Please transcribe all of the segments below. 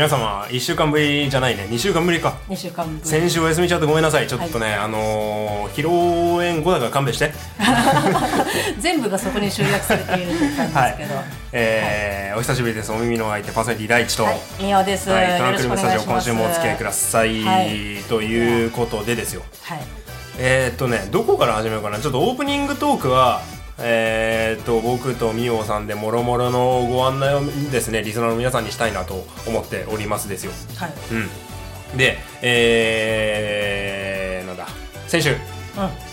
はい皆様1週間ぶりじゃないね。2週間ぶりか。2週間分先週お休みしちゃってごめんなさい。ちょっとね、あのー、披露宴後だから勘弁して。全部がそこに集約されているという感じですけど、えーお久しぶりです。お耳の相手パーソナリティ第一と、はい、みおです、はい、トランクルームスタジオ今週もお付き合いください、はい。ということでですよ。はい。えー、っとねどこから始めようかな。ちょっとオープニングトークはえー、っと僕とみおさんでもろもろのご案内をですねリスナーの皆さんにしたいなと思っておりますですよ。はい。うん。でえー、なんだ先週。うん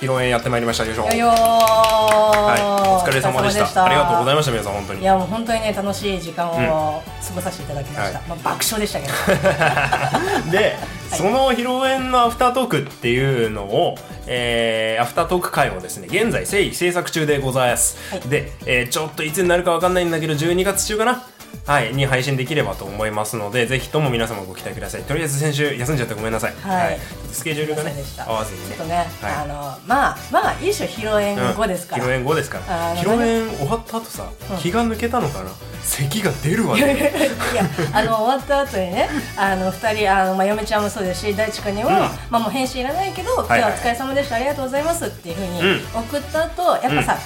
披露宴やってまいりました。よいしょ。よはい、お疲れ様でした。ありがとうございまました皆さん本当に。いやもう本当にね楽しい時間を過ごさせていただきました、はい。まあ、爆笑でしたけど。で、その披露宴のアフタートークっていうのを、えーアフタートーク会をですね現在誠意制作中でございます、はい。で、えーちょっといつになるかわかんないんだけど12月中かなはい、に配信できればと思いますのでぜひとも皆様ご期待ください。とりあえず先週休んじゃってごめんなさい、はい。スケジュールがね合わずにね。ちょっとね、はい。あのまあまあいいでしょ披露宴後ですから、うん。披露宴後ですから。披露宴終わった後さ、うん。気が抜けたのかな？咳が出るわいやいねやいやあの終わった後にねあの二人あの、まあ、嫁ちゃんもそうですし大地君にも、うん。まあ、もう返信いらないけど、今日はお疲れ様でしたありがとうございますっていうふうにうん。送った後やっぱさ、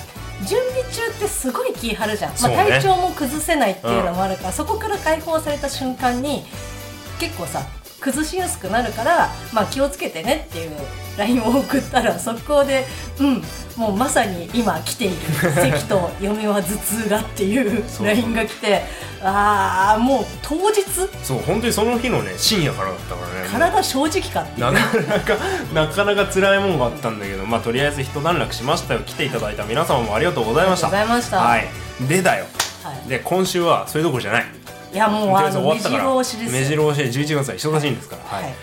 準備中ってすごい気張るじゃん、まあ、体調も崩せないっていうのもあるから、そこから解放された瞬間に結構さ崩しやすくなるから、まあ、気をつけてねっていう LINE を送ったら速攻でうんもうまさに今来ている。咳と嫁は頭痛がっていう LINE が来てああもう当日？そう本当にその日のね深夜からだったからね。体正直かっていう。なかなかなかなか辛いもんがあったんだけどまあとりあえず一段落しましたよ。来ていただいた皆様もありがとうございました。ありがとうございました。はい。でだよ。はい。で今週はそれどころじゃないいやもうあの目白押しです目白押し。で11月は忙しいんですから。はい、はい。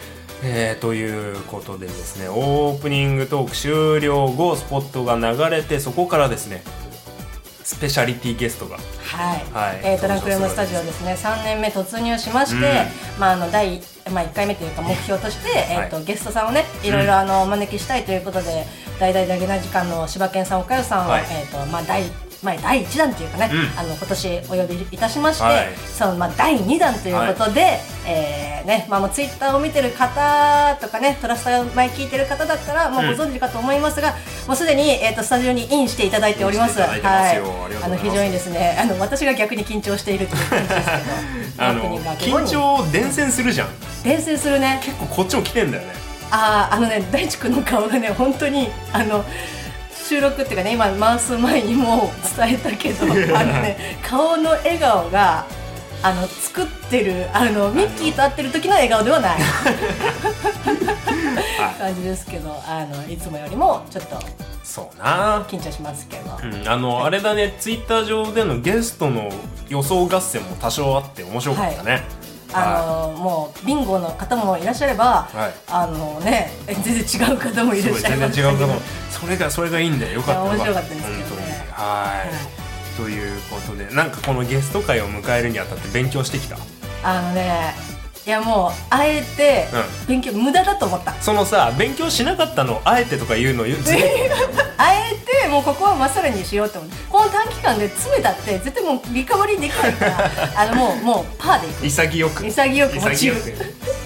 えーということでですねオープニングトーク終了後スポットが流れてそこからですねスペシャリティゲストが。はい、はい。えー、トランクルームスタジオですね。3年目突入しまして、まあ、あの第、まあ、1回目というか目標として、えーとはゲストさんをねいろいろあのお招きしたいということで大々だけな時間の柴犬さん岡代さんを、はい。えーとまあ、第まあ、第1弾というかね、うん。あの今年お呼びいたしまして、はい。そのまあ、第2弾ということで、えーねまあ、もうツイッターを見てる方とかねトラスター前聞いてる方だったらもうご存知かと思いますが、もうすでに、えー、とスタジオにインしていただいております。いますよ。はい。あの非常にですね あの私が逆に緊張しているという感じですけど。緊に張伝染するじゃん。伝染するね。結構こっちも来てんだよね。あーあのね大地君の顔がね本当にあの収録っていうかね今回す前にも伝えたけどあのね顔の笑顔があの作ってるあのミッキーと会ってる時の笑顔ではない。感じですけどあのいつもよりもちょっとそうな。緊張しますけど、うん、あのあれだねツイッター上でのゲストの予想合戦も多少あって面白かったね、あのもうビンゴの方もいらっしゃれば、はい。あのね全然違う方もいらっしゃい全ます然違うかもそれがそれがいいんだよよかった。面白かよったですけどね。本当に。はい、ということでなんかこのゲスト会を迎えるにあたって勉強してきた？あのねいやもうあえてう勉強無駄だと思った、そのさ勉強しなかったのをあえてとか言うのずるいあえてもうここはまっさらにしようと思って。この短期間で詰めたって絶対もうリカバリーできないから あのもうもうパーでいく潔く。潔く潔く。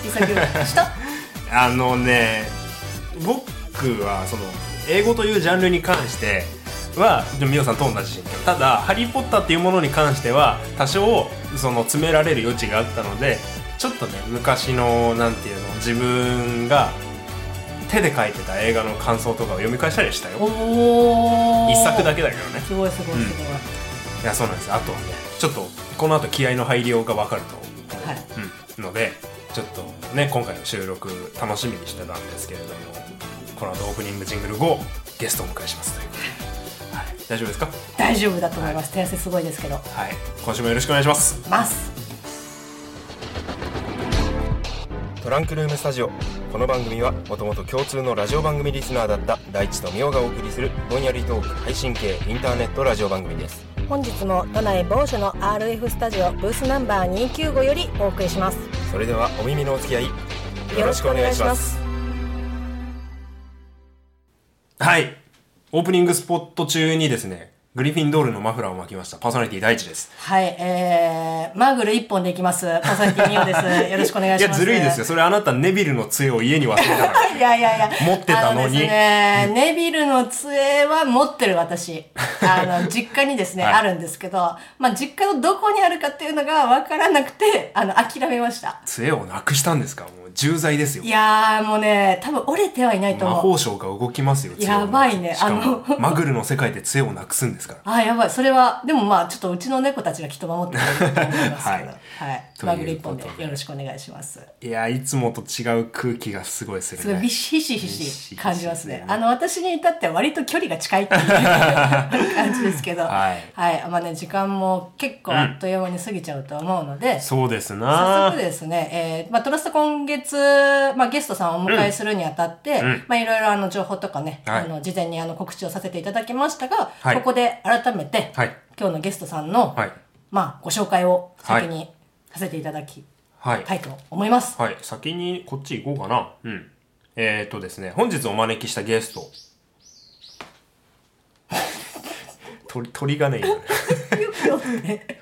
潔く。した？あのね僕はその英語というジャンルに関してはみおさんと同じ心境。ただ「ハリー・ポッター」っていうものに関しては多少その詰められる余地があったのでちょっとね昔のなんていうの自分が手で書いてた映画の感想とかを読み返したりしたよ。一作だけだけどね。すごいすごいすごい、いやそうなんです。あとはねちょっとこの後気合の入りようが分かるとはい。うん、のでちょっとね今回の収録楽しみにしてたんですけれどもこの後オープニングジングル後ゲストをお迎えしますということで、はい、大丈夫ですか？大丈夫だと思います。点数すごいですけど。はい。今週もよろしくお願いします。ます。トランクルームスタジオ。この番組はもともと共通のラジオ番組リスナーだった大地とみおがお送りするぼんやりトーク配信系インターネットラジオ番組です。本日も都内某所の RF スタジオブースナンバー295よりお送りします。それではお耳のお付き合いよよろしくお願いしますはい。オープニングスポット中にですねグリフィンドールのマフラーを巻きました。パーソナリティ第一です。はい、えー、マグル一本でいきます。パーソナリティミオです。よろしくお願いいや、します。ずるいですよ。それあなたネビルの杖を家に忘れたから。いやいやいや。持ってたのにあですね、ネビルの杖は持ってる私。あの、実家にですね、はいあるんですけど、まあ、実家のどこにあるかっていうのがわからなくて、あの、諦めました。杖をなくしたんですか？もう重罪ですよい。やー、もうね、多分折れてはいないと魔思う。法省が動きますよ。やばいねあのマグルの世界で杖をなくすんですから。あ、やばい。それは、でもまあ、ちょっとうちの猫たちがきっと守ってくれると思いますけど。ははいい。というマグル一本でよろしくお願いします。いや、いつもと違う空気がすごいするすごいね。ビシヒシヒビシヒシシ感じますね。あの、私に至っては割と距離が近いっていう感じですけど、はいはい。まあね、時間も結構あっという間に過ぎちゃうと思うので、そうです早な速ですね、えーまあ、トラスト今月、まあ、ゲストさんをお迎えするにあたって、んまあ、いろいろあの情報とかね、はいあの事前にあの告知をさせていただきましたが、はいここで改めて、はい。今日のゲストさんの、はい。まあ、ご紹介を先にさせていただきはい。たいと思います。はい。先にこっち行こうかな。うん。えー、っとですね、本日お招きしたゲスト。鳥、鳥がね。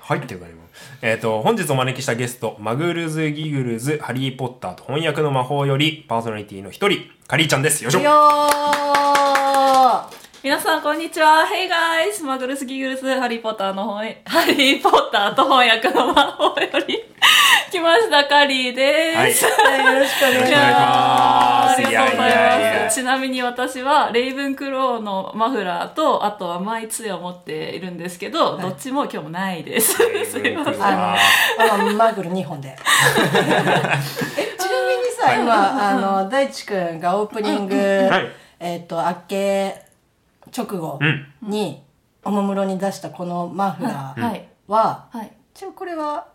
入ってるかね、今。えー、っと、本日お招きしたゲスト、マグルズ・ギグルズ・ハリー・ポッターと翻訳の魔法より、パーソナリティの一人、カリーちゃんです。よいしょよー皆さん、こんにちは。Hey guys! マグルスギグルス、ハリーポッターの翻、ハリーポッターと翻訳の魔法より、来ました、カリーです。はい。よろしくお願いしまますありがとうございいやいやいやます。ちなみに私は、レイブンクローのマフラーと、あと甘い杖を持っているんですけど、はいどっちも今日もないです。すいません。す。あの、あのマグル2本で。え、ちなみにさ、今、あの、大地くんがオープニング、はいえっと、明け直後に、おもむろに出したこのマフラーはい。は、はい。ちなこれは、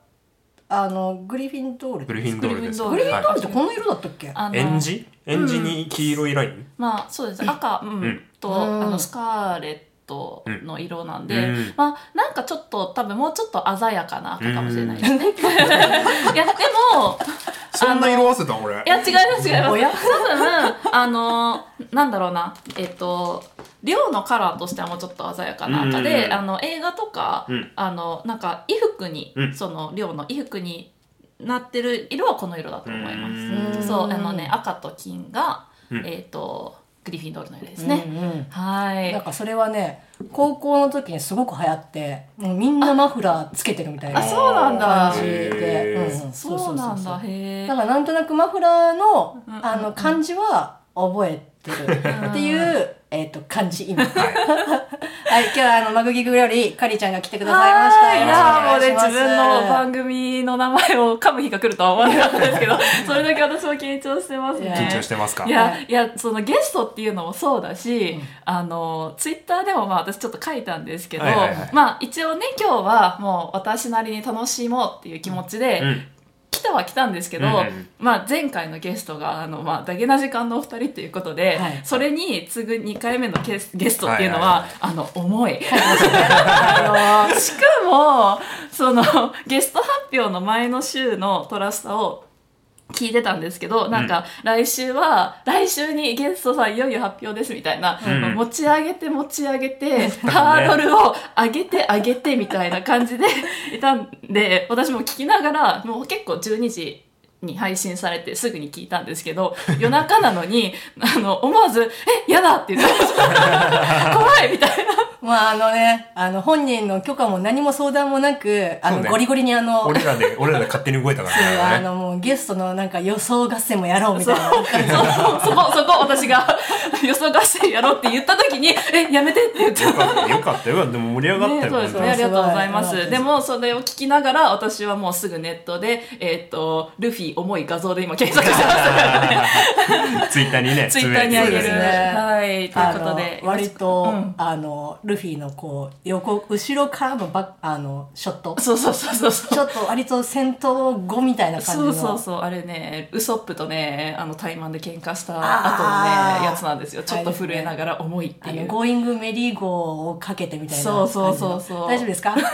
あの、グリフィンドール。グリフィンドールです。ググリフィンドールってはこの色だったっけ？あのい、エンジ？エンジに黄色いライン、まあそうです。赤、うん。ん。と、うん。あのスカーレットの色なんで、うん。まあなんかちょっと多分もうちょっと鮮やかな赤かもしれないですね。いやでもそんな色あせたん俺。い。や違います違います。多分あのなんだろうな。えっと量のカラーとしてはもうちょっと鮮やかな赤で、うん。あの映画とか、うん。あのなんか衣服に、うん。その量の衣服になってる色はこの色だと思います。うん。そうあのね赤と金が、うん。えっ、とグリフィンドールの色ですうんね。うんはい。なんかそれはね高校の時にすごく流行ってもうみんなマフラーつけてるみたいなあそうなんだ感じで、へーうんうんそうなんだ。へえだ。からなんとなくマフラーのうんあの漢字は覚えてるっていう、えっと漢字今。はい。今日はあのマグギグよりカリちゃんが来てくださいました。はい。やーもうね自分の番組の名前を噛む日が来るとは思わなかったですけど それだけ私も緊張してますね。緊張してますか？いや、はいいや、そのゲストっていうのもそうだし、あの、ツイッターでもまあ私ちょっと書いたんですけど、はいはいはい。まあ一応ね、今日はもう私なりに楽しもうっていう気持ちで、うん。来たは来たんですけど、うんうんまあ前回のゲストが、あの、まあ、ダゲな時間のお二人っていうことで、はい。それに次ぐ2回目のゲスゲストっていうのは、はいはいはい。あの、重い。あの しかも、その、ゲスト発表の前の週のトラスタを聞いてたんですけど、なんか、来週は、来週にゲストさんいよいよ発表ですみたいな、うん持ち上げて持ち上げて、ハードルを上げて上げてみたいな感じでいたんで、私も聞きながら、もう結構12時、に配信されてすぐに聞いたんですけど、夜中なのに、あの、思わず、え、やだって言ってました。怖いみたいな。まああのねあの本人の許可も何も相談もなくあの、ゴリゴリにあの俺らで、俺らで勝手に動いたかそうらね。あのもうゲストのなんか予想合戦もやろうみたいな。そう、そこ、そこ、私が予想合戦やろうって言った時に、え、やめてって言ってよかった、よかった、よかった。でも盛り上がったよ、ね、そうですね。本ありがとうございますでも、それを聞きながら、私はもうすぐネットで、えーっと、ルフィ重い画像で今検索してましたからね。当 にツイッターにね、ツイッターにあげる。ねはい、ということで割と、うんあのルフィのこう横後ろからのバッあのショットそうそうそうそうそう。ちょっと割と戦闘後みたいな感じそのうそうそう、あれね、ウソップとね、あの、タイマンで喧嘩した後のね、やつなんですよ。ちょっと震えながら重いっていう。あのゴーイングメリー号をかけてみたいなそうそうそうそう。大丈夫ですか？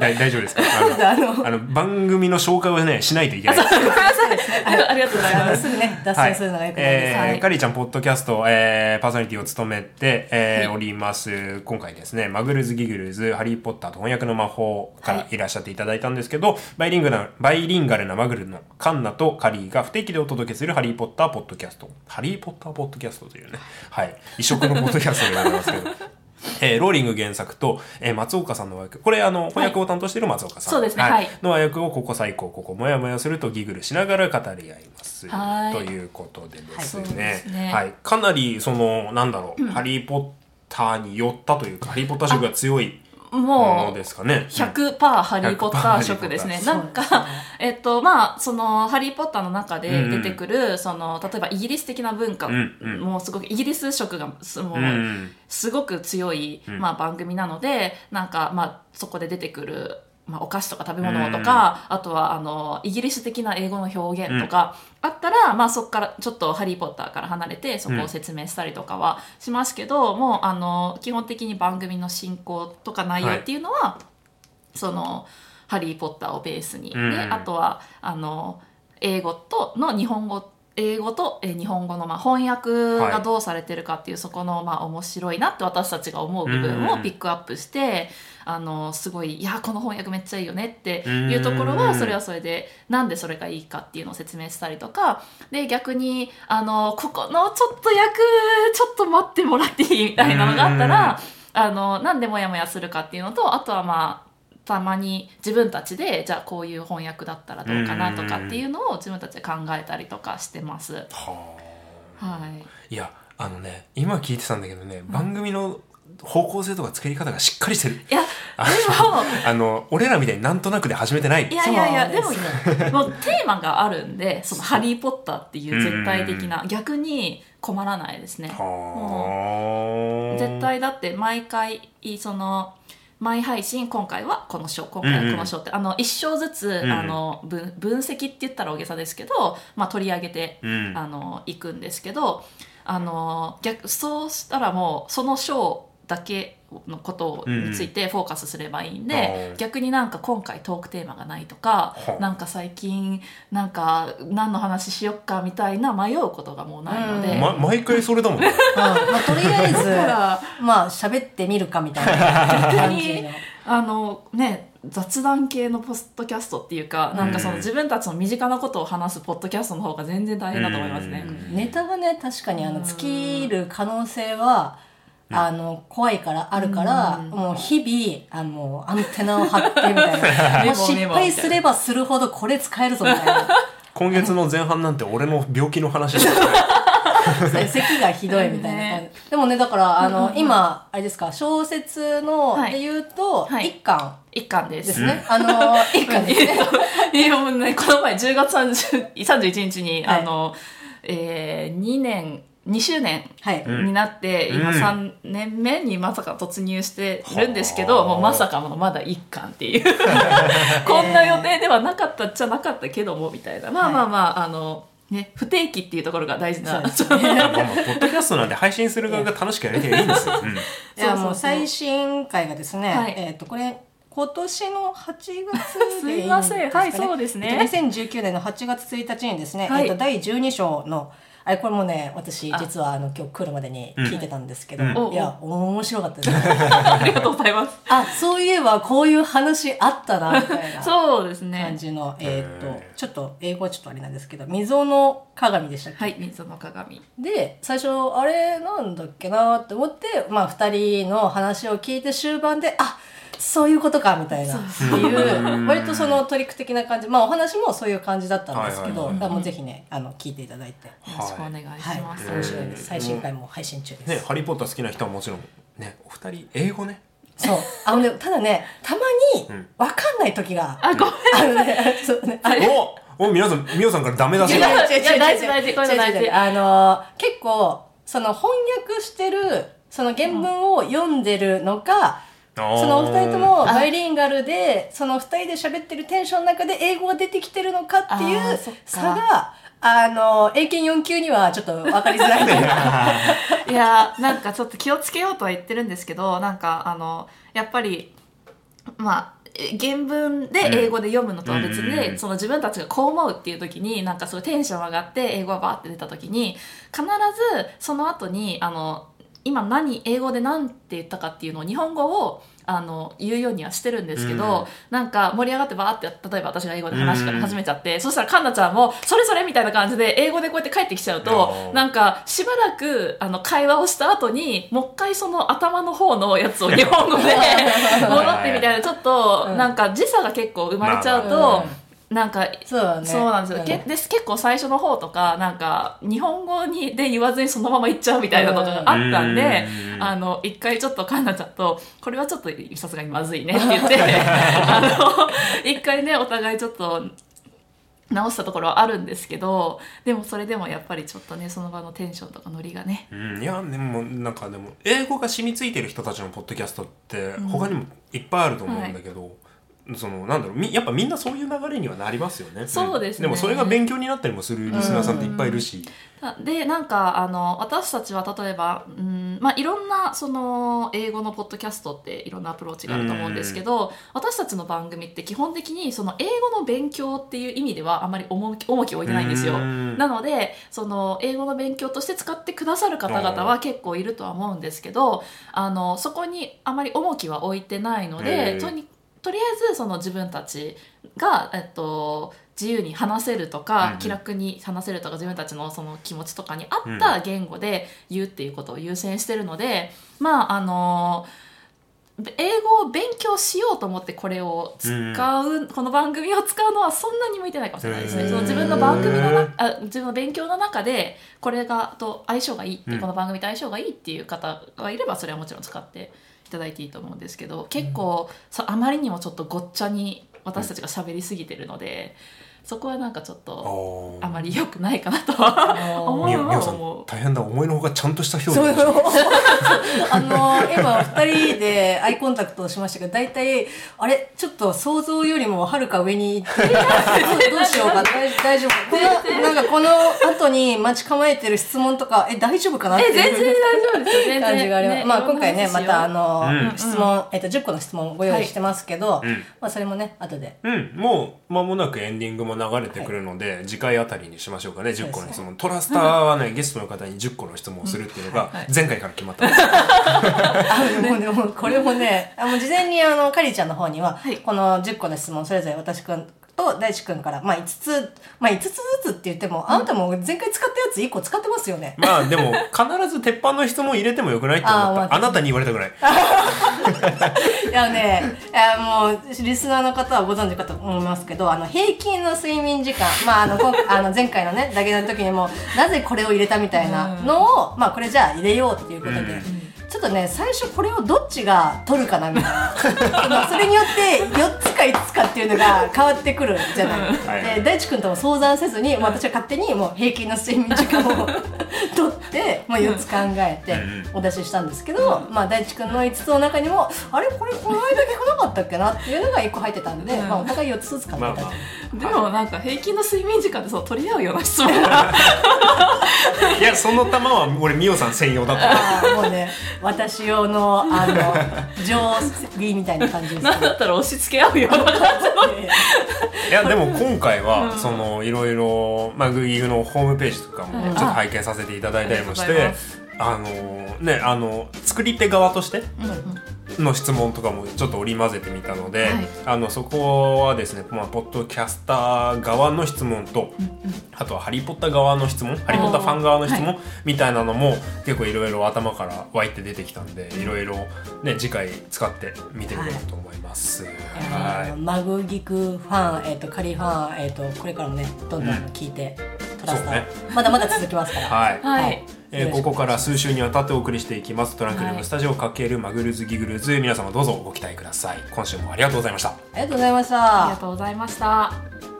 大大丈夫ですか？あのあのあの番組の紹介をねしないといけない。ですありがとうございあます。のすぐね脱線するのがよくないです、えーはい。カリーちゃんポッドキャスト、えーパーソナリティを務めて、えーはい。おります今回ですねマグルズ・ギグルズ「ハリー・ポッターと翻訳の魔法」からはい。いらっしゃっていただいたんですけど、バイリンガルなバイリンガルなマグルのカンナとカリーが不定期でお届けする「ハリー・ポッター」ポッドキャスト「ハリー・ポッター」ポッドキャストというね、はい、異色のポッドキャストでございますけど。えーローリング原作と、えー松岡さんの和訳。これ、あの、翻訳を担当している松岡さん。そうですねはいの和訳を、ここ最高、ここもやもやすると giggle しながら語り合います。はいということでですはいねす。ねはい。かなり、その、なんだろう、ハリーポッターに寄ったというか、ハリーポッター色が強いももうのですかね。100%ハリー・ポッター色ですね。100%なんか、えっと、まあ、その、ハリー・ポッターの中で出てくる、その、例えばイギリス的な文化、もうすごく、イギリス色が、すもう、うん。すごく強い、まあ、番組なので、なんか、まあ、そこで出てくる、まあ、お菓子とか食べ物とか、あとは、あの、イギリス的な英語の表現とか、あったら、まあ、そこから、ちょっとハリー・ポッターから離れて、そこを説明したりとかはしますけど、もう、あの、基本的に番組の進行とか内容っていうのは、その「ハリー・ポッター」をベースに、うん。であとはあの英語との日本語英語とえー日本語のまあ翻訳がどうされてるかっていう、そこのまあ面白いなって私たちが思う部分をピックアップして、あのすごい「いやこの翻訳めっちゃいいよね」っていうところうんはそれはそれでなんでそれがいいかっていうのを説明したりとかで逆にあのここのちょっと役ちょっと待ってもらっていい？みたいなのがあったら。あのなんでモヤモヤするかっていうのとあとはまあたまに自分たちでじゃあこういう翻訳だったらどうかなとかっていうのを自分たちで考えたりとかしてます。ははい。あ。いや、あのね、今聞いてたんだけどね、番組の方向性とか作り方がしっかりしてる。いやあでもあの、俺らみたいになんとなくで始めてない。いやいやいやでもそうですもうテーマがあるんでその「ハリー・ポッター」っていう絶対的な逆に困らないですね。はあ。絶対だって毎回その毎配信今回はこの章今回はこの章って、あの一章ずつ、うんあの分分析って言ったら大げさですけど、まあ、取り上げて、うん。あのいくんですけどあの逆そうしたらもうその章だけのことについてフォーカスすればいいんで、うん逆になんか今回トークテーマがないとか、はあ。なんか最近なんか何の話しよっかみたいな迷うことがもうないので。うん。ま、毎回それだもん。ね。うんまあ、とりあえずだからまあ喋ってみるかみたいな。感じの。あのね雑談系のポッドキャストっていうか、なんかその自分たちの身近なことを話すポッドキャストの方が全然大変だと思いますね。うん。ネタがね確かにあの尽きる可能性はあの怖いからあるから、うん。もう日々あのアンテナを張ってみたいな。もう失敗すればするほどこれ使えるぞみたいな。今月の前半なんて俺の病気の話してた。咳がひどいみたいな感じ、でもねだからあの、今あれですか小説のはい。で言うと、はい。一巻。一巻で。ですすね、あの一巻ですね。いやもうね、この前10月30 31日に、はい。あの、えー、2年、2周年になって、今うん。3年目にまさか突入してるんですけど、はあ。もうまさかのまだ1巻っていう。こんな予定ではなかったっちゃなかったけどもみたいな。まあまあまあ、あのね不定期っていうところが大事な。ポッドキャストなんで配信する側が楽しくやれていいんですよ。うんいやそうそう。そうもう最新回がですね、はい。えっ、とこれ今年の8月すでいいんいません。はいそうですね。えっと2019年の8月1日にですね、はい。えっと第12章のあれこれもね私あ。実はあの今日来るまでに聞いてたんですけど、うん。うんいや面白かったです。ね ありがとうございます。あそういえばこういう話あったなみたいな そうです感ねじの、えっ、とちょっと英語はちょっとあれなんですけど溝の鏡でしたっけ、はい水の鏡。で最初あれなんだっけなって思って、まあ、2人の話を聞いて終盤であそういうことかみたいな。っていう 割とそのトリック的な感じ。まあお話もそういう感じだったんですけど、はもうぜひねあの聞いていただいて、よろしくお願いしはい。ます、面白いです。最新回も配信中です、ね、ハリー・ポッター好きな人はもちろん、ね、お二人、英語ね。そう。あのねただねたまにうん。分かんない時があごめんあのね。そうね。あれおお、皆さん、みおさんからダメ出し。いやが。いやいや大事大事こういうの大事。あの結構その翻訳してるその原文を読んでるのか、そのお二人ともバイリンガルでその二人で喋ってるテンションの中で英語が出てきてるのかっていう差があの英検4級にはちょっと分かりづらい。と いやーなんかちょっと気をつけようとは言ってるんですけどなんかあのやっぱりまあえ原文で英語で読むのとは別で、うんその自分たちがこう思うっていう時になんかすごいテンション上がって英語がバーって出た時に必ずその後にあの今何英語で何て言ったかっていうのを日本語をあの言うようにはしてるんですけど、うん。なんか盛り上がってバーって例えば私が英語で話から始めちゃって、そしたらカンナちゃんもそれそれみたいな感じで英語でこうやって帰ってきちゃうとうんなんかしばらくあの会話をした後にもう一回その頭の方のやつを日本語で 戻ってみたいなちょっとうんなんか時差が結構生まれちゃうまあとまあなんかそうだね。そうなんですよ、けで結構最初の方とかなんか日本語にで言わずにそのまま言っちゃうみたいなのがあったんで、うん。あの一回ちょっとカンナちゃんとこれはちょっとさすがにまずいねって言って あの一回ねお互いちょっと直したところはあるんですけどでもそれでもやっぱりちょっとねその場のテンションとかノリがね。うん、いやでもなんかでも英語が染みついてる人たちのポッドキャストって他にもいっぱいあると思うんだけど、そのなんだろうみやっぱみんなそういう流れにはなりますよね。そうですね。でもそれが勉強になったりもするリスナーさんっていっぱいいるし、でなんかあの私たちは例えば、うんまあ、いろんなその英語のポッドキャストっていろんなアプローチがあると思うんですけど、私たちの番組って基本的にその英語の勉強っていう意味ではあまり重き重きを置いてないんですよ。うん。なのでその英語の勉強として使ってくださる方々は結構いるとは思うんですけどあのそこにあまり重きは置いてないのでとにとりあえずその自分たちが、えっと、自由に話せるとか、うん気楽に話せるとか自分たちのその気持ちとかに合った言語で言うっていうことを優先してるので、まああの英語を勉強しようと思ってこれを使う、この番組を使うのはそんなに向いてないかもしれないですね。その自分の番組のなあ自分の勉強の中でこれがと相性がいいって、うん。この番組と相性がいいっていう方がいればそれはもちろん使っていただいていいと思うんですけど結構、さあまりにもちょっとごっちゃに私たちが喋りすぎてるので、そこはなんかちょっとあまり良くないかなとは 思う。は思う。大変だ思いのほかちゃんとした表そう現でしょあの今二人でアイコンタクトをしましたけど大体あれ？ちょっと想像よりもはるか上に行ってどう どうしようか？大大丈夫このなんかこの後に待ち構えてる質問とかえ大丈夫かな？ってえ全然いう大丈夫ですよ感じがあります、まあ今回ねまたあのの、うん質問、えっと10個の質問をご用意してますけど、うん。まあそれもね後で。うん、もう間もなくエンディングも流れてくるので、次回あたりにしましょうかね10個の質問、トラスターはねゲストの方に10個の質問をするっていうのがはい。前回から決まったんです、あでもでもこれもねあもう事前にあのカリーちゃんの方には、はい。この10個の質問それぞれ私くんと大地くんから、まあ、5つ、まあ、5つずつって言っても、あなたも前回使ったやつ1個使ってますよね。まあでも必ず鉄板の質問入れてもよくないって思った。あーまああなたに言われたぐらい。いやね、いやもう、リスナーの方はご存知かと思いますけど、あの、平均の睡眠時間、まあ、あの、あの前回のね、だけの時にも、なぜこれを入れたみたいなのを、まあ、これじゃあ入れようっていうことで、うんちょっとね、最初これをどっちが取るかなみたいな。それによって、4つか5つかっていうのが変わってくるじゃない。はいで、大地君とも相談せずに、まあ私は勝手にもう平均の睡眠時間を取って、まあ4つ考えてうんお出ししたんですけど、まあ大地君の5つの中にも、あれこれこの間聞かなかったっけなっていうのが1個入ってたんで、うん。まあお互い4つずつ考えたまでもなんか平均の睡眠時間でそう取り合うような質問 いやその球は俺ミオさん専用だった。ああもうね私用のあの定規みたいな感じですなんだったら押し付け合うような。感じのいやでも今回はそのいろいろまあグイグのホームページとかもちょっと拝見させていただいたりもしてあのねあの作り手側としての質問とかもちょっと織り交ぜてみたので、はい。あのそこはですね、まあ、ポッドキャスター側の質問と、あとはハリー・ポッター側の質問ハリー・ポッターファン側の質問、みたいなのも結構いろいろ頭から湧いて出てきたんでいろいろね次回使ってみてみようと思います。あのマグギクファン、えっとカリーファン、えっとこれからもねどんどん聞いて、トラスター、そうね。まだまだ続きますから。はい、はい、はい。えーここから数週にわたってお送りしていきます。トランクルームスタジオかけるマグルズギグルズ。皆様どうぞご期待ください。今週もありがとうございました。ありがとうございましありたが。とうございました。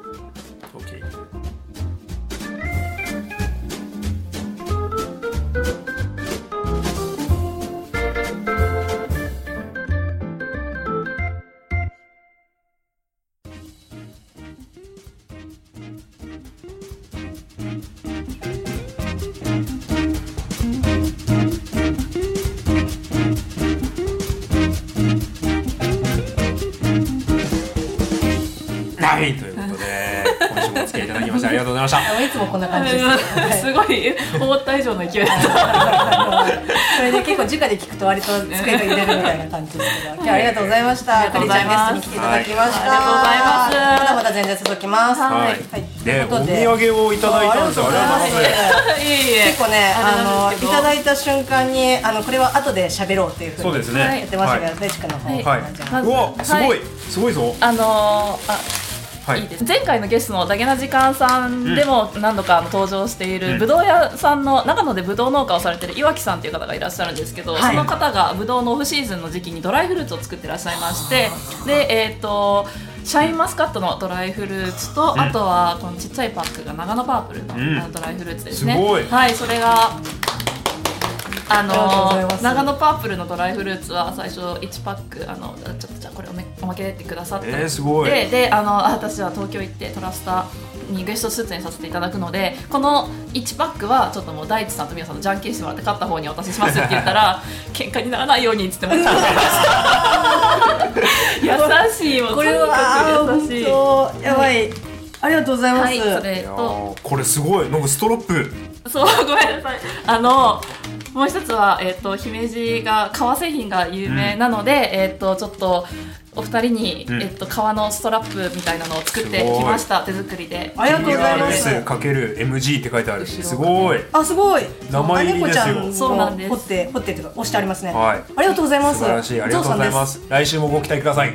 つもこんな感じです。すごい思った以上の勢いだった。それで結構直で聞くと割と机が揺れるみたいな感じですけど。今日はありがとうございました。ありがとうございます。かりちゃんゲストに来ていただきました、はい。ありがとうございますまだまだ全然続きます。はい。はい、といで。お土産をいただいたんですよ。ありがとうございます。結構ねあのい。ただいた瞬間にあのこれは後で喋ろうっていうふうにそうですね。やってましたけど、はい。デチ君の方、はい。はい。うわすごい、はい。すごいぞ。あのーあはい。いいです。前回のゲストのダゲな時間さんでも何度かあの登場しているうん。ぶどう屋さんの長野でぶどう農家をされてる岩木さんという方がいらっしゃるんですけど、はい。その方がぶどうのオフシーズンの時期にドライフルーツを作ってらっしゃいましてでえっ、とシャインマスカットのドライフルーツと、ん。あとはこのちっちゃいパックが長野パープルの,、ドライフルーツですね。すごい。はいそれがあのます。長野パープルのドライフルーツは最初1パックあのちょっとじゃあこれおめおまけでってくださったえー、すごい。でであのあ私は東京行ってトラスタにゲスト出演させていただくのでこの1パックはちょっともう大地さんと皆さんのじゃんけんしてもらって勝った方にお渡ししますって言ったら 喧嘩にならないようにっつってもらって優しいもうこれは優しい。やばい、ありがとうございます、はいこれすごい。なんかストロップ。そうごめんなさい。あのもう一つは、えっと姫路が革製品が有名なので、えっとちょっとお二人に、うん。えっと革のストラップみたいなのを作ってきました手作りで。ありがとうございます。TRS×MG って書いてある。後ろすごい。あすごい。名前入りですよ。あ猫ちゃんそうなんです。彫って彫ってというか押してありますね、はい。ありがとうございます。素晴らしい。ありがとうございます。来週もご期待ください